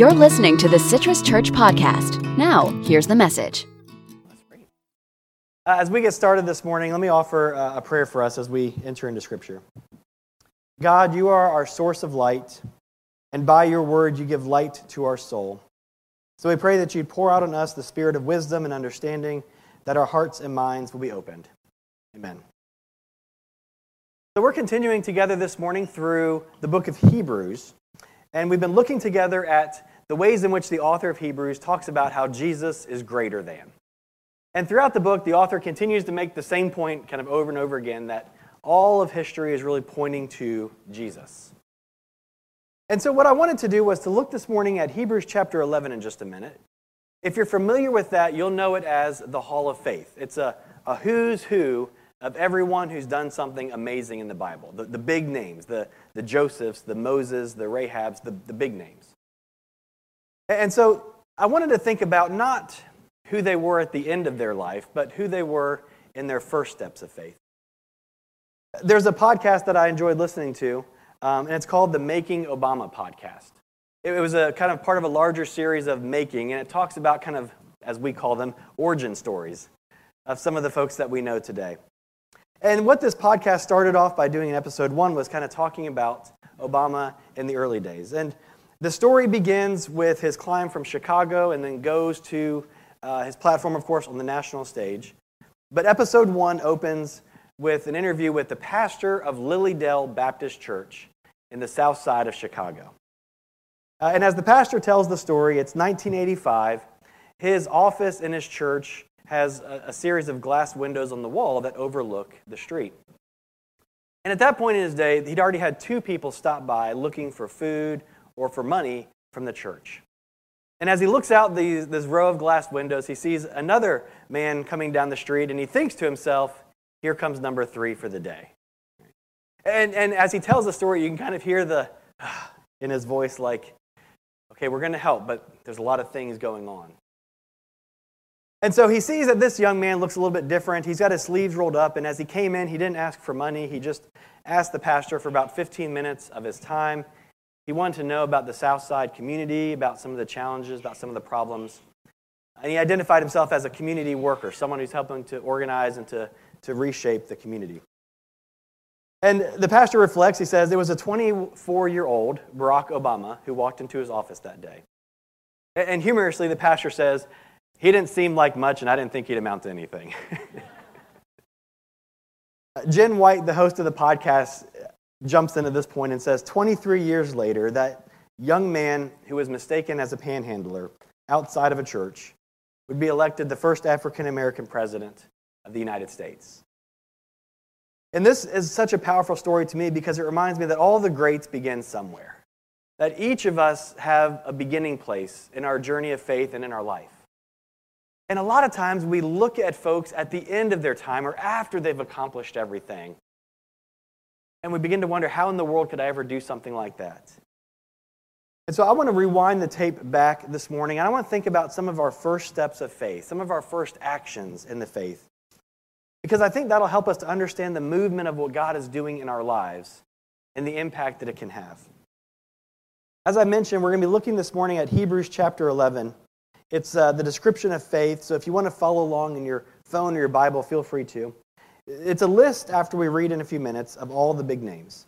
You're listening to the Citrus Church Podcast. Now, here's the message. Uh, as we get started this morning, let me offer uh, a prayer for us as we enter into Scripture. God, you are our source of light, and by your word, you give light to our soul. So we pray that you'd pour out on us the spirit of wisdom and understanding, that our hearts and minds will be opened. Amen. So we're continuing together this morning through the book of Hebrews, and we've been looking together at the ways in which the author of Hebrews talks about how Jesus is greater than. And throughout the book, the author continues to make the same point kind of over and over again that all of history is really pointing to Jesus. And so, what I wanted to do was to look this morning at Hebrews chapter 11 in just a minute. If you're familiar with that, you'll know it as the Hall of Faith. It's a, a who's who of everyone who's done something amazing in the Bible the, the big names, the, the Josephs, the Moses, the Rahabs, the, the big names. And so, I wanted to think about not who they were at the end of their life, but who they were in their first steps of faith. There's a podcast that I enjoyed listening to, um, and it's called the Making Obama podcast. It was a kind of part of a larger series of making, and it talks about kind of, as we call them, origin stories of some of the folks that we know today. And what this podcast started off by doing in episode one was kind of talking about Obama in the early days. And the story begins with his climb from Chicago and then goes to uh, his platform, of course, on the national stage. But episode one opens with an interview with the pastor of Lilydale Baptist Church in the south side of Chicago. Uh, and as the pastor tells the story, it's 1985. His office in his church has a, a series of glass windows on the wall that overlook the street. And at that point in his day, he'd already had two people stop by looking for food or for money from the church. And as he looks out these, this row of glass windows, he sees another man coming down the street, and he thinks to himself, here comes number three for the day. And, and as he tells the story, you can kind of hear the in his voice, like, okay, we're going to help, but there's a lot of things going on. And so he sees that this young man looks a little bit different. He's got his sleeves rolled up, and as he came in, he didn't ask for money. He just asked the pastor for about 15 minutes of his time. He wanted to know about the Southside community, about some of the challenges, about some of the problems. And he identified himself as a community worker, someone who's helping to organize and to, to reshape the community. And the pastor reflects, he says, it was a 24 year old, Barack Obama, who walked into his office that day. And humorously, the pastor says, he didn't seem like much, and I didn't think he'd amount to anything. Jenn White, the host of the podcast, jumps into this point and says 23 years later, that young man who was mistaken as a panhandler outside of a church would be elected the first African American president of the United States. And this is such a powerful story to me because it reminds me that all the greats begin somewhere. That each of us have a beginning place in our journey of faith and in our life. And a lot of times we look at folks at the end of their time or after they've accomplished everything and we begin to wonder, how in the world could I ever do something like that? And so I want to rewind the tape back this morning, and I want to think about some of our first steps of faith, some of our first actions in the faith. Because I think that'll help us to understand the movement of what God is doing in our lives and the impact that it can have. As I mentioned, we're going to be looking this morning at Hebrews chapter 11. It's uh, the description of faith, so if you want to follow along in your phone or your Bible, feel free to. It's a list after we read in a few minutes of all the big names.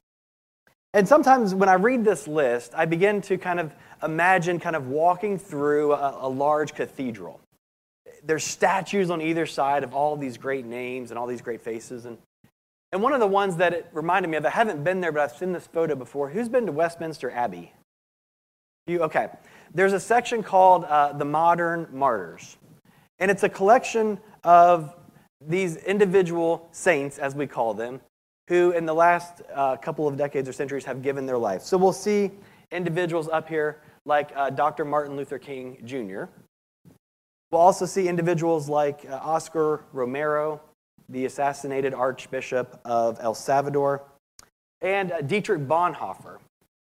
And sometimes when I read this list, I begin to kind of imagine kind of walking through a, a large cathedral. There's statues on either side of all these great names and all these great faces. And, and one of the ones that it reminded me of, I haven't been there, but I've seen this photo before. Who's been to Westminster Abbey? You, okay. There's a section called uh, The Modern Martyrs. And it's a collection of these individual saints, as we call them, who in the last uh, couple of decades or centuries have given their life. So we'll see individuals up here like uh, Dr. Martin Luther King Jr. We'll also see individuals like uh, Oscar Romero, the assassinated Archbishop of El Salvador, and uh, Dietrich Bonhoeffer,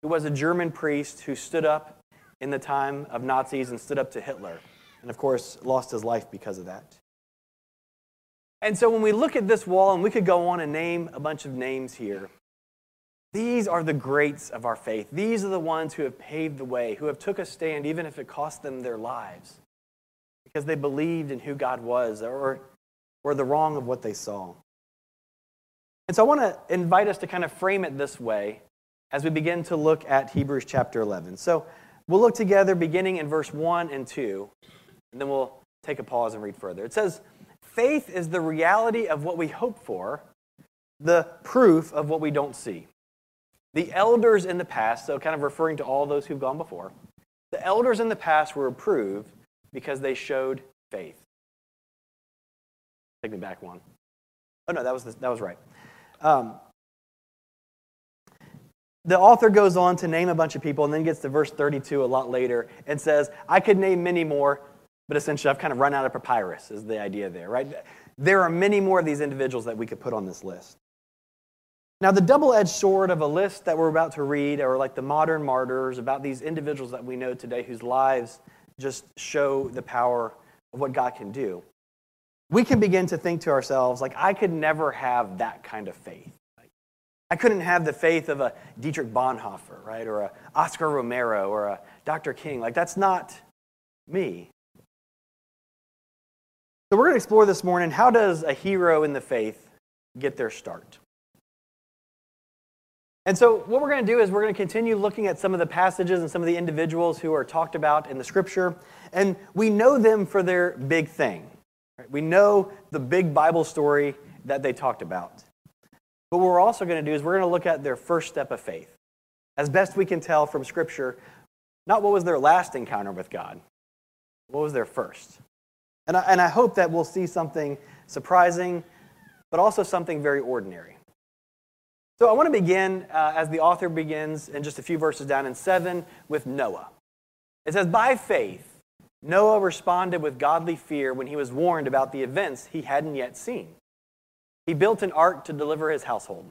who was a German priest who stood up in the time of Nazis and stood up to Hitler, and of course lost his life because of that. And so when we look at this wall, and we could go on and name a bunch of names here, These are the greats of our faith. These are the ones who have paved the way, who have took a stand even if it cost them their lives because they believed in who God was or, or the wrong of what they saw. And so I want to invite us to kind of frame it this way as we begin to look at Hebrews chapter 11. So we'll look together beginning in verse 1 and 2, and then we'll take a pause and read further. It says, Faith is the reality of what we hope for, the proof of what we don't see. The elders in the past, so kind of referring to all those who've gone before, the elders in the past were approved because they showed faith. Take me back one. Oh, no, that was, the, that was right. Um, the author goes on to name a bunch of people and then gets to verse 32 a lot later and says, I could name many more, but essentially I've kind of run out of papyrus, is the idea there, right? There are many more of these individuals that we could put on this list. Now, the double edged sword of a list that we're about to read are like the modern martyrs, about these individuals that we know today whose lives just show the power of what God can do. We can begin to think to ourselves, like, I could never have that kind of faith. I couldn't have the faith of a Dietrich Bonhoeffer, right, or a Oscar Romero, or a Dr. King. Like, that's not me. So, we're going to explore this morning how does a hero in the faith get their start? And so, what we're going to do is we're going to continue looking at some of the passages and some of the individuals who are talked about in the scripture. And we know them for their big thing. Right? We know the big Bible story that they talked about. But what we're also going to do is we're going to look at their first step of faith. As best we can tell from scripture, not what was their last encounter with God, what was their first. And I, and I hope that we'll see something surprising, but also something very ordinary. So I want to begin, uh, as the author begins in just a few verses down in 7, with Noah. It says, By faith, Noah responded with godly fear when he was warned about the events he hadn't yet seen. He built an ark to deliver his household.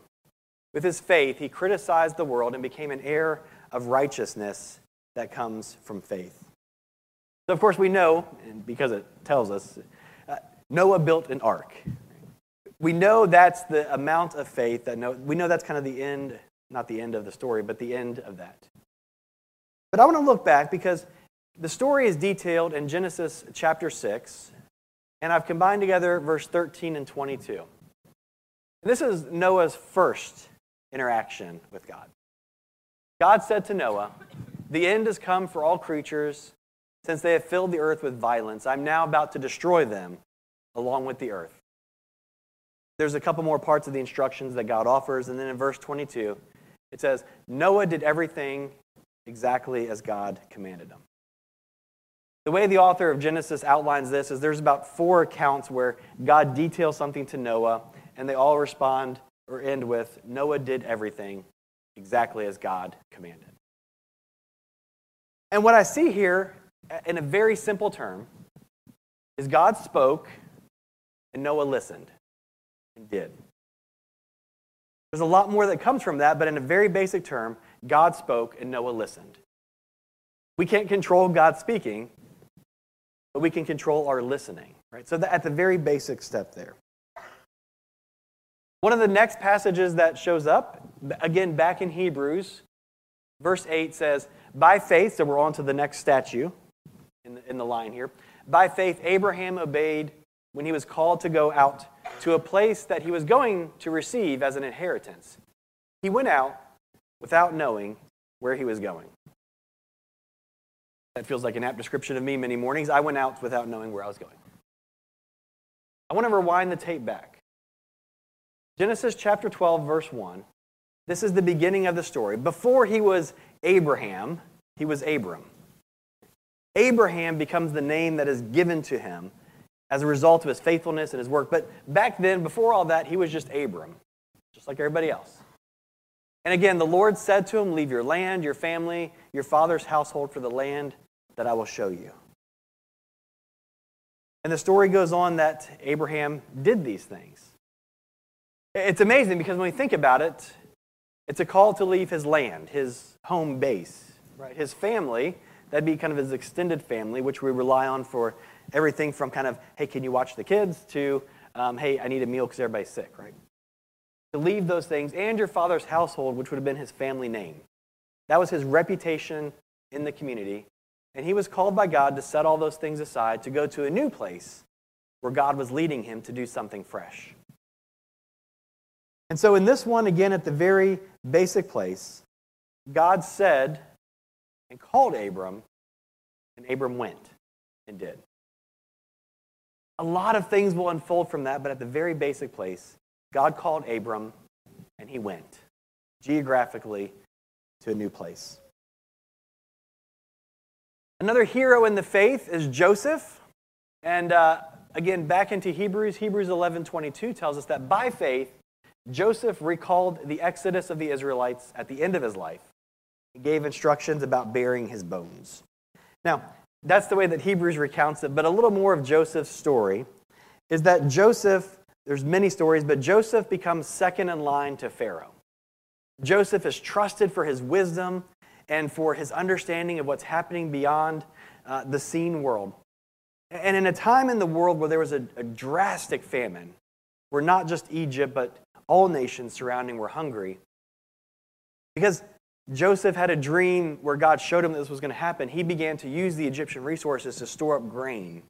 With his faith, he criticized the world and became an heir of righteousness that comes from faith. So, of course, we know, and because it tells us, uh, Noah built an ark we know that's the amount of faith that no, we know that's kind of the end, not the end of the story, but the end of that. But I want to look back because the story is detailed in Genesis chapter 6, and I've combined together verse 13 and 22. This is Noah's first interaction with God. God said to Noah, The end has come for all creatures, since they have filled the earth with violence. I'm now about to destroy them along with the earth. There's a couple more parts of the instructions that God offers. And then in verse 22, it says, Noah did everything exactly as God commanded him. The way the author of Genesis outlines this is there's about four accounts where God details something to Noah, and they all respond or end with Noah did everything exactly as God commanded. And what I see here, in a very simple term, is God spoke and Noah listened and did. There's a lot more that comes from that, but in a very basic term, God spoke and Noah listened. We can't control God speaking, but we can control our listening, right? So at the very basic step there. One of the next passages that shows up, again back in Hebrews, verse 8 says, By faith, so we're on to the next statue in the, in the line here. By faith, Abraham obeyed when he was called to go out to a place that he was going to receive as an inheritance. He went out without knowing where he was going. That feels like an apt description of me many mornings. I went out without knowing where I was going. I want to rewind the tape back. Genesis chapter 12, verse 1. This is the beginning of the story. Before he was Abraham, he was Abram. Abraham becomes the name that is given to him as a result of his faithfulness and his work. But back then, before all that, he was just Abram, just like everybody else. And again, the Lord said to him, Leave your land, your family, your father's household for the land that I will show you. And the story goes on that Abraham did these things. It's amazing because when we think about it, it's a call to leave his land, his home base, right? His family, that'd be kind of his extended family, which we rely on for everything from kind of, hey, can you watch the kids, to, um, hey, I need a meal because everybody's sick, right? to leave those things and your father's household, which would have been his family name. That was his reputation in the community. And he was called by God to set all those things aside to go to a new place where God was leading him to do something fresh. And so, in this one, again, at the very basic place, God said and called Abram, and Abram went and did. A lot of things will unfold from that, but at the very basic place, God called Abram and he went geographically to a new place. Another hero in the faith is Joseph. And uh, again, back into Hebrews, Hebrews 11:22 tells us that by faith, Joseph recalled the exodus of the Israelites at the end of his life. He gave instructions about burying his bones. Now, that's the way that Hebrews recounts it, but a little more of Joseph's story is that Joseph, there's many stories, but Joseph becomes second in line to Pharaoh. Joseph is trusted for his wisdom and for his understanding of what's happening beyond uh, the seen world. And in a time in the world where there was a, a drastic famine, where not just Egypt, but all nations surrounding were hungry, because Joseph had a dream where God showed him that this was going to happen, he began to use the Egyptian resources to store up grain.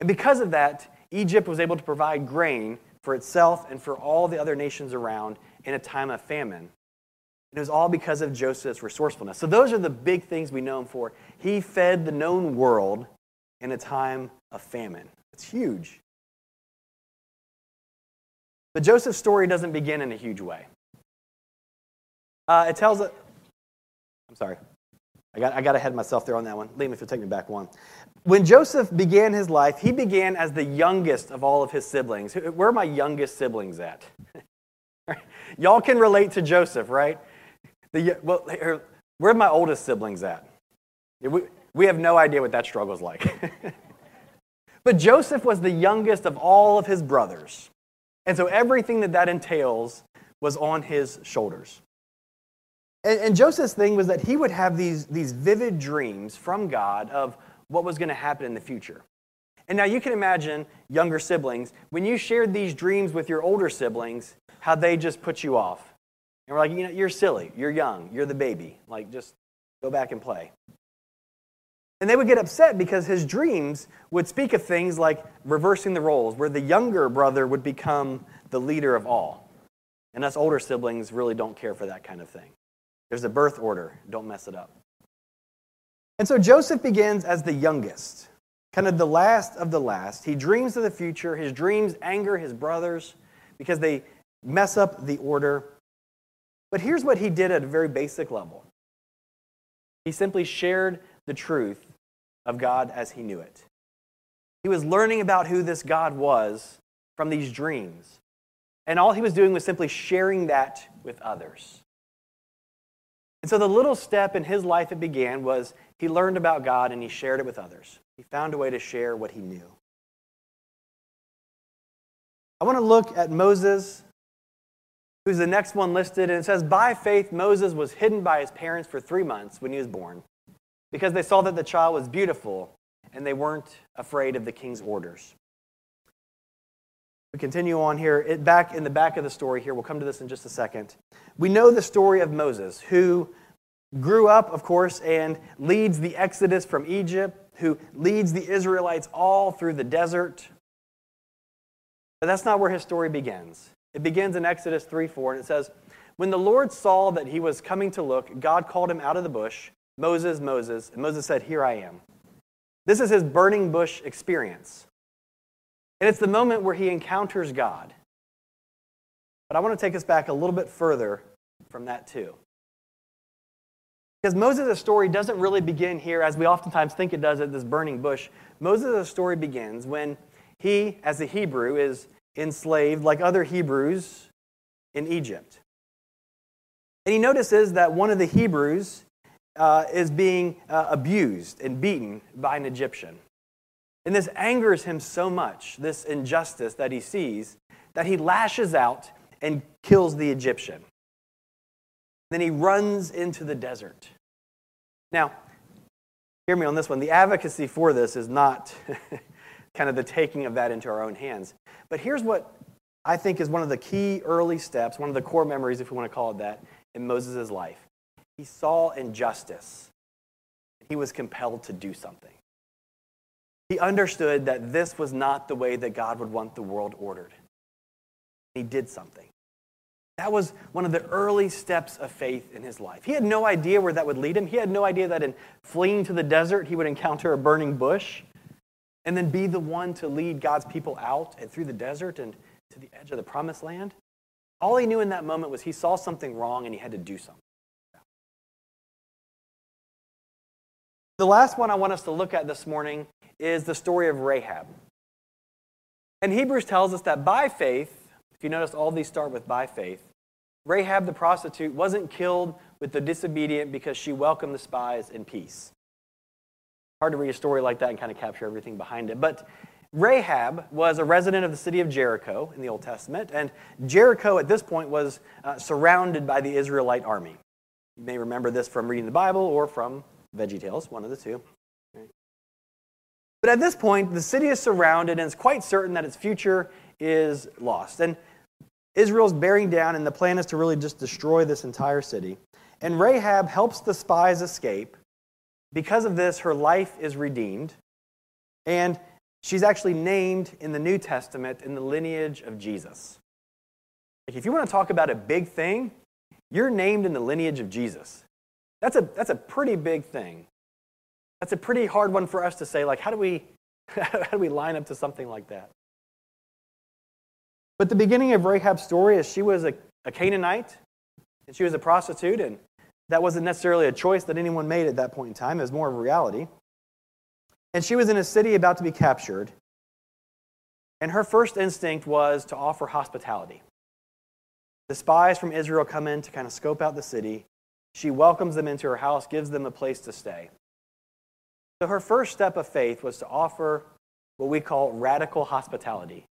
And because of that, Egypt was able to provide grain for itself and for all the other nations around in a time of famine. It was all because of Joseph's resourcefulness. So, those are the big things we know him for. He fed the known world in a time of famine. It's huge. But Joseph's story doesn't begin in a huge way. Uh, it tells it. I'm sorry. I got, I got ahead of myself there on that one. Liam, if you'll take me back one. When Joseph began his life, he began as the youngest of all of his siblings. Where are my youngest siblings at? Y'all can relate to Joseph, right? The, well, where are my oldest siblings at? We, we have no idea what that struggle is like. but Joseph was the youngest of all of his brothers. And so everything that that entails was on his shoulders. And, and Joseph's thing was that he would have these, these vivid dreams from God of what was going to happen in the future. And now you can imagine younger siblings, when you shared these dreams with your older siblings, how they just put you off. And we're like, you know, you're silly. You're young. You're the baby. Like, just go back and play. And they would get upset because his dreams would speak of things like reversing the roles, where the younger brother would become the leader of all. And us older siblings really don't care for that kind of thing. There's a birth order, don't mess it up. And so Joseph begins as the youngest, kind of the last of the last. He dreams of the future. His dreams anger his brothers because they mess up the order. But here's what he did at a very basic level he simply shared the truth of God as he knew it. He was learning about who this God was from these dreams. And all he was doing was simply sharing that with others. And so the little step in his life it began was he learned about God and he shared it with others. He found a way to share what he knew. I want to look at Moses who's the next one listed. And it says, By faith, Moses was hidden by his parents for three months when he was born because they saw that the child was beautiful and they weren't afraid of the king's orders. We continue on here. It, back in the back of the story here, we'll come to this in just a second. We know the story of Moses, who grew up, of course, and leads the exodus from Egypt, who leads the Israelites all through the desert. But that's not where his story begins. It begins in Exodus 3 4, and it says, When the Lord saw that he was coming to look, God called him out of the bush, Moses, Moses. And Moses said, Here I am. This is his burning bush experience. And it's the moment where he encounters God. But I want to take us back a little bit further from that, too. Because Moses' story doesn't really begin here as we oftentimes think it does at this burning bush. Moses' story begins when he, as a Hebrew, is enslaved like other Hebrews in Egypt. And he notices that one of the Hebrews uh, is being uh, abused and beaten by an Egyptian. And this angers him so much, this injustice that he sees, that he lashes out and kills the Egyptian. Then he runs into the desert. Now, hear me on this one. The advocacy for this is not kind of the taking of that into our own hands. But here's what I think, is one of the key early steps, one of the core memories, if we want to call it that, in Moses' life. He saw injustice. He was compelled to do something. He understood that this was not the way that God would want the world ordered. He did something. That was one of the early steps of faith in his life. He had no idea where that would lead him. He had no idea that in fleeing to the desert, he would encounter a burning bush and then be the one to lead God's people out and through the desert and to the edge of the promised land. All he knew in that moment was he saw something wrong and he had to do something. The last one I want us to look at this morning is the story of Rahab. And Hebrews tells us that by faith, if you notice, all these start with by faith, Rahab the prostitute wasn't killed with the disobedient because she welcomed the spies in peace. Hard to read a story like that and kind of capture everything behind it. But Rahab was a resident of the city of Jericho in the Old Testament, and Jericho at this point was uh, surrounded by the Israelite army. You may remember this from reading the Bible or from Veggie Tales, one of the two. But at this point, the city is surrounded, and it's quite certain that its future is lost. And Israel's bearing down, and the plan is to really just destroy this entire city. And Rahab helps the spies escape. Because of this, her life is redeemed. And she's actually named in the New Testament in the lineage of Jesus. If you want to talk about a big thing, you're named in the lineage of Jesus. That's a, that's a pretty big thing. That's a pretty hard one for us to say, like, how do we, how do we line up to something like that? But the beginning of Rahab's story is she was a, a Canaanite, and she was a prostitute, and that wasn't necessarily a choice that anyone made at that point in time. It was more of a reality. And she was in a city about to be captured, and her first instinct was to offer hospitality. The spies from Israel come in to kind of scope out the city. She welcomes them into her house, gives them a place to stay. So her first step of faith was to offer what we call radical hospitality.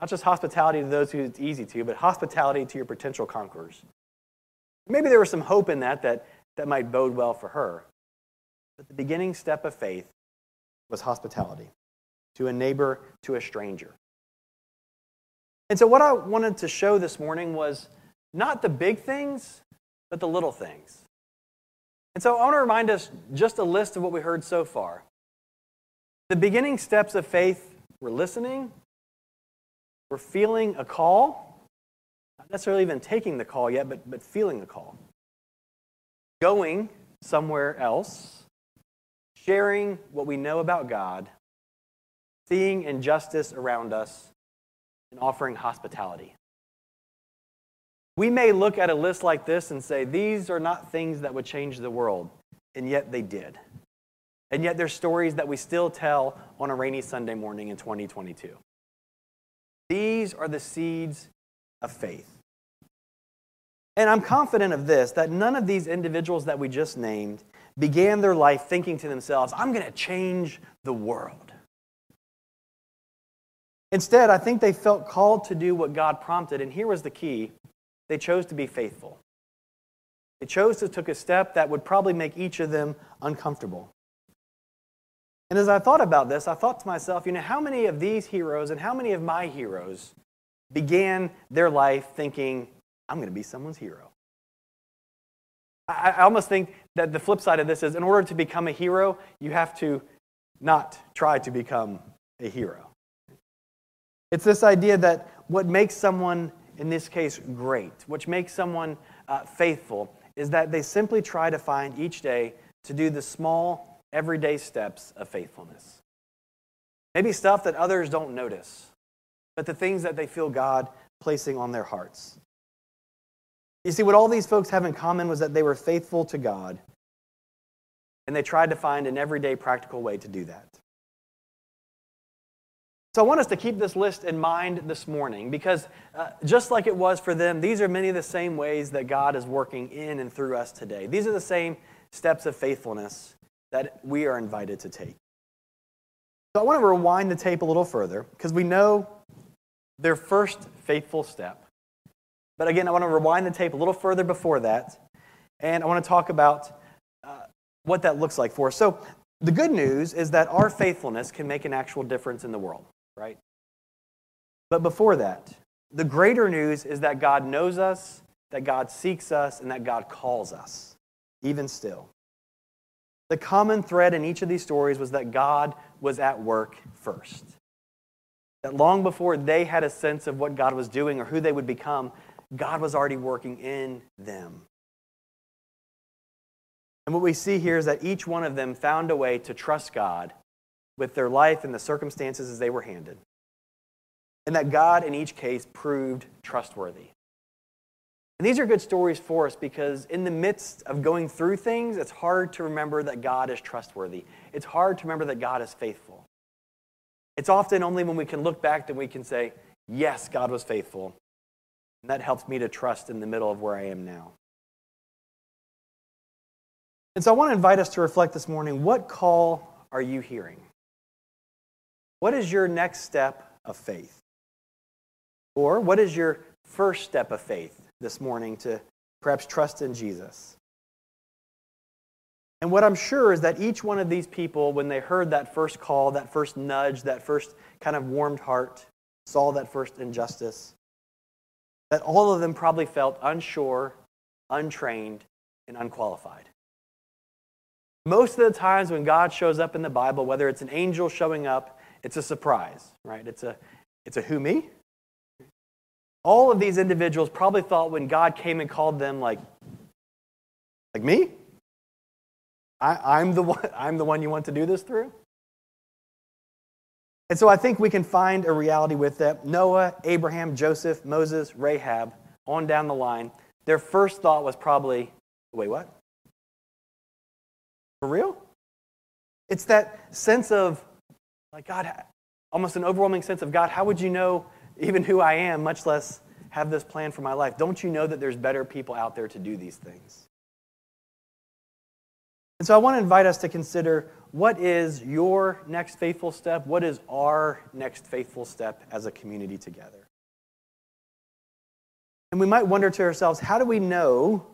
Not just hospitality to those who it's easy to, but hospitality to your potential conquerors. Maybe there was some hope in that, that that might bode well for her. But the beginning step of faith was hospitality to a neighbor, to a stranger. And so, what I wanted to show this morning was not the big things, but the little things. And so I want to remind us just a list of what we heard so far. The beginning steps of faith we're listening, we're feeling a call, not necessarily even taking the call yet, but, but feeling the call. Going somewhere else, sharing what we know about God, seeing injustice around us, and offering hospitality. We may look at a list like this and say, these are not things that would change the world, and yet they did. And yet they're stories that we still tell on a rainy Sunday morning in 2022. These are the seeds of faith. And I'm confident of this that none of these individuals that we just named began their life thinking to themselves, I'm going to change the world. Instead, I think they felt called to do what God prompted, and here was the key they chose to be faithful. They chose to take a step that would probably make each of them uncomfortable. And as I thought about this, I thought to myself, you know, how many of these heroes and how many of my heroes began their life thinking, I'm going to be someone's hero? I, almost think that the flip side of this is in order to become a hero, you have to not try to become a hero. It's this idea that what makes someone in this case, great, which makes someone uh, faithful, is that they simply try to find each day to do the small, everyday steps of faithfulness. Maybe stuff that others don't notice, but the things that they feel God placing on their hearts. You see, what all these folks have in common was that they were faithful to God, and they tried to find an everyday practical way to do that. So I want us to keep this list in mind this morning because uh, just like it was for them, these are many of the same ways that God is working in and through us today. These are the same steps of faithfulness that we are invited to take. So I want to rewind the tape a little further because we know their first faithful step. But again, I want to rewind the tape a little further before that, and I want to talk about uh, what that looks like for us. So the good news is that our faithfulness can make an actual difference in the world right? But before that, the greater news is that God knows us, that God seeks us, and that God calls us, even still. The common thread in each of these stories was that God was at work first. That long before they had a sense of what God was doing or who they would become, God was already working in them. And what we see here is that each one of them found a way to trust God with their life and the circumstances as they were handed. And that God, in each case, proved trustworthy. And these are good stories for us because in the midst of going through things, it's hard to remember that God is trustworthy. It's hard to remember that God is faithful. It's often only when we can look back that we can say, Yes, God was faithful. And that helps me to trust in the middle of where I am now. And so I want to invite us to reflect this morning what call are you hearing? What is your next step of faith? Or what is your first step of faith this morning to perhaps trust in Jesus? And what I'm sure is that each one of these people, when they heard that first call, that first nudge, that first kind of warmed heart, saw that first injustice, that all of them probably felt unsure, untrained, and unqualified. Most of the times when God shows up in the Bible, whether it's an angel showing up, it's a surprise, right? It's a, it's a who me? All of these individuals probably thought when God came and called them, like, like me? I, I'm, the one, I'm the one you want to do this through? And so I think we can find a reality with that. Noah, Abraham, Joseph, Moses, Rahab, on down the line. Their first thought was probably, wait, what? For real? It's that sense of, like, God, almost an overwhelming sense of, God, how would you know even who I am, much less have this plan for my life? Don't you know that there's better people out there to do these things? And so I want to invite us to consider what is your next faithful step? What is our next faithful step as a community together? And we might wonder to ourselves, how do we know?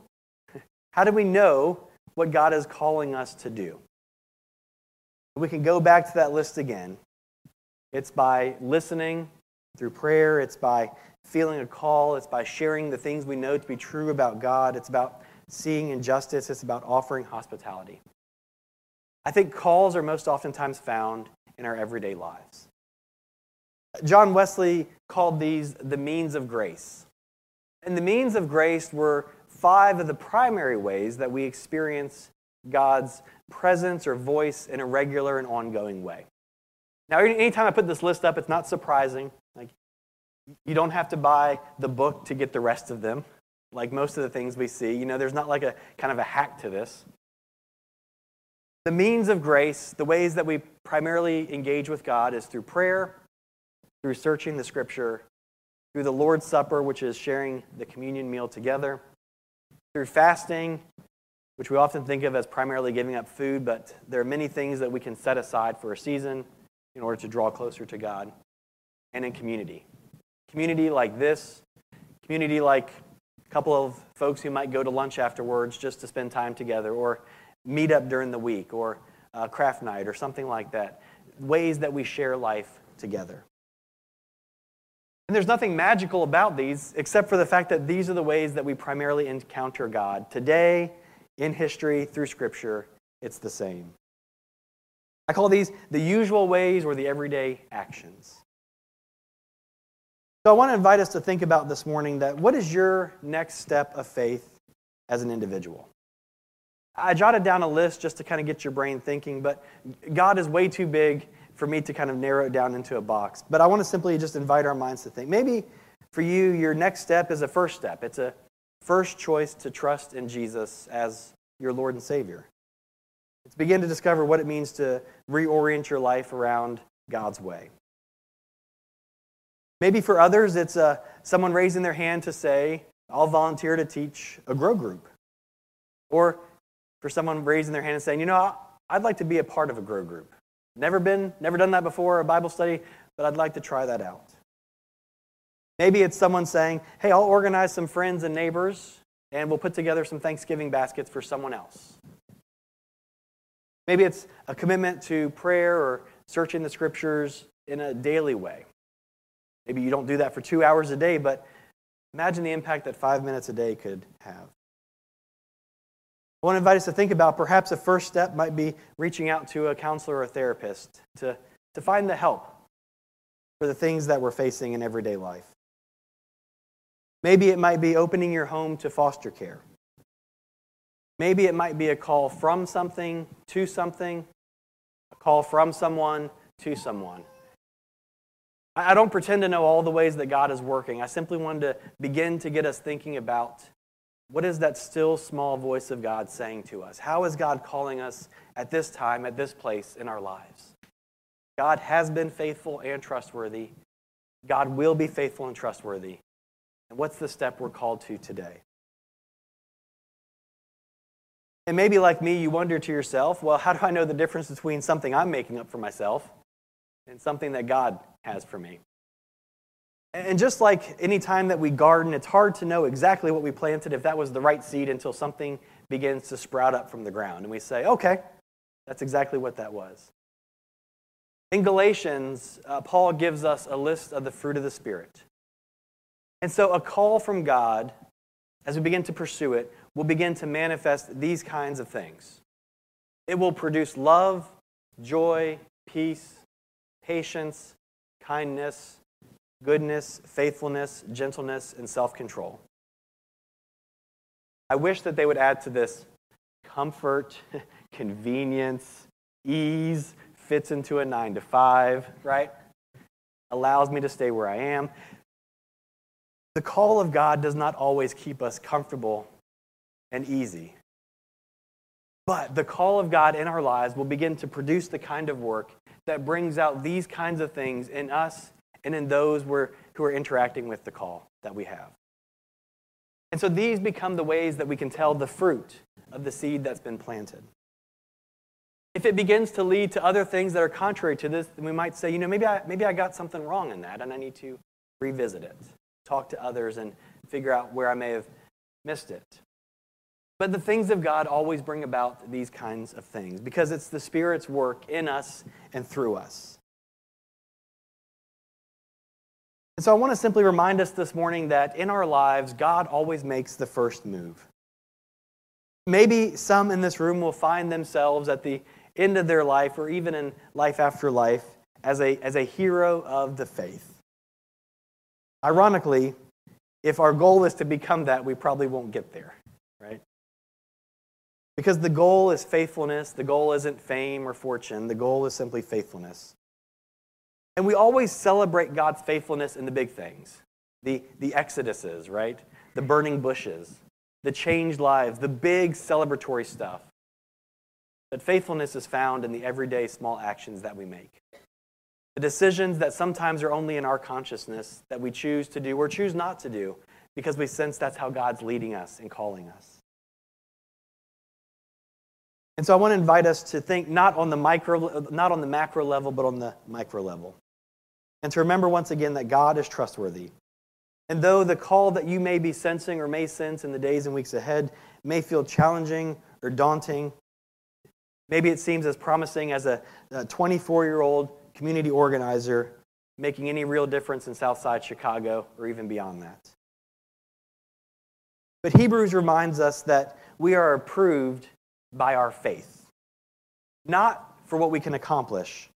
How do we know what God is calling us to do. We can go back to that list again. It's by listening through prayer, it's by feeling a call, it's by sharing the things we know to be true about God, it's about seeing injustice, it's about offering hospitality. I think calls are most oftentimes found in our everyday lives. John Wesley called these the means of grace. And the means of grace were five of the primary ways that we experience God's presence or voice in a regular and ongoing way. Now, anytime I put this list up, it's not surprising. Like, you don't have to buy the book to get the rest of them, like most of the things we see. You know, there's not like a kind of a hack to this. The means of grace, the ways that we primarily engage with God, is through prayer, through searching the scripture, through the Lord's Supper, which is sharing the communion meal together, through fasting, which we often think of as primarily giving up food, but there are many things that we can set aside for a season in order to draw closer to God, and in community. Community like this, community like a couple of folks who might go to lunch afterwards just to spend time together, or meet up during the week, or uh, craft night, or something like that. Ways that we share life together. And there's nothing magical about these except for the fact that these are the ways that we primarily encounter God. Today, in history, through Scripture, it's the same. I call these the usual ways or the everyday actions. So I want to invite us to think about this morning that what is your next step of faith as an individual? I jotted down a list just to kind of get your brain thinking, but God is way too big for me to kind of narrow it down into a box. But I want to simply just invite our minds to think. Maybe for you, your next step is a first step. It's a first choice to trust in Jesus as your Lord and Savior. It's begin to discover what it means to reorient your life around God's way. Maybe for others, it's uh, someone raising their hand to say, I'll volunteer to teach a grow group. Or for someone raising their hand and saying, you know, I'd like to be a part of a grow group. Never been, never done that before, a Bible study, but I'd like to try that out. Maybe it's someone saying, hey, I'll organize some friends and neighbors and we'll put together some Thanksgiving baskets for someone else. Maybe it's a commitment to prayer or searching the scriptures in a daily way. Maybe you don't do that for two hours a day, but imagine the impact that five minutes a day could have. I want to invite us to think about perhaps a first step might be reaching out to a counselor or a therapist to, to find the help for the things that we're facing in everyday life. Maybe it might be opening your home to foster care. Maybe it might be a call from something to something, a call from someone to someone. I don't pretend to know all the ways that God is working. I simply wanted to begin to get us thinking about what is that still small voice of God saying to us? How is God calling us at this time, at this place in our lives? God has been faithful and trustworthy. God will be faithful and trustworthy. And what's the step we're called to today? And maybe like me, you wonder to yourself, well, how do I know the difference between something I'm making up for myself and something that God has for me? And just like any time that we garden, it's hard to know exactly what we planted if that was the right seed until something begins to sprout up from the ground. And we say, okay, that's exactly what that was. In Galatians, uh, Paul gives us a list of the fruit of the Spirit. And so, a call from God, as we begin to pursue it, will begin to manifest these kinds of things. It will produce love, joy, peace, patience, kindness, goodness, faithfulness, gentleness, and self control. I wish that they would add to this comfort, convenience, ease, fits into a nine to five, right? Allows me to stay where I am. The call of God does not always keep us comfortable and easy. But the call of God in our lives will begin to produce the kind of work that brings out these kinds of things in us and in those who are interacting with the call that we have. And so these become the ways that we can tell the fruit of the seed that's been planted. If it begins to lead to other things that are contrary to this, then we might say, you know, maybe I, maybe I got something wrong in that and I need to revisit it, talk to others, and figure out where I may have missed it. But the things of God always bring about these kinds of things because it's the Spirit's work in us and through us. And so I want to simply remind us this morning that in our lives, God always makes the first move. Maybe some in this room will find themselves at the end of their life or even in life after life as a, as a hero of the faith. Ironically, if our goal is to become that, we probably won't get there, right? Because the goal is faithfulness. The goal isn't fame or fortune. The goal is simply faithfulness. And we always celebrate God's faithfulness in the big things the, the exoduses, right? The burning bushes, the changed lives, the big celebratory stuff. But faithfulness is found in the everyday small actions that we make. The decisions that sometimes are only in our consciousness that we choose to do or choose not to do because we sense that's how God's leading us and calling us. And so I want to invite us to think not on the micro not on the macro level but on the micro level. And to remember once again that God is trustworthy. And though the call that you may be sensing or may sense in the days and weeks ahead may feel challenging or daunting, maybe it seems as promising as a 24 year old community organizer making any real difference in Southside Chicago or even beyond that. But Hebrews reminds us that we are approved by our faith, not for what we can accomplish,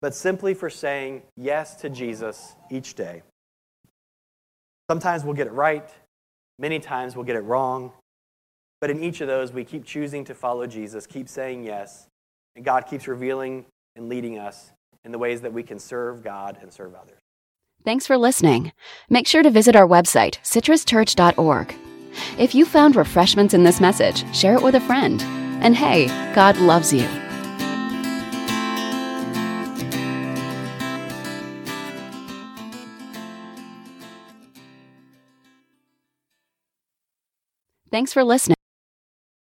but simply for saying yes to Jesus each day. Sometimes we'll get it right, many times we'll get it wrong, but in each of those, we keep choosing to follow Jesus, keep saying yes, and God keeps revealing and leading us in the ways that we can serve God and serve others. Thanks for listening. Make sure to visit our website, citruschurch.org. If you found refreshments in this message, share it with a friend. And hey, God loves you. Thanks for listening.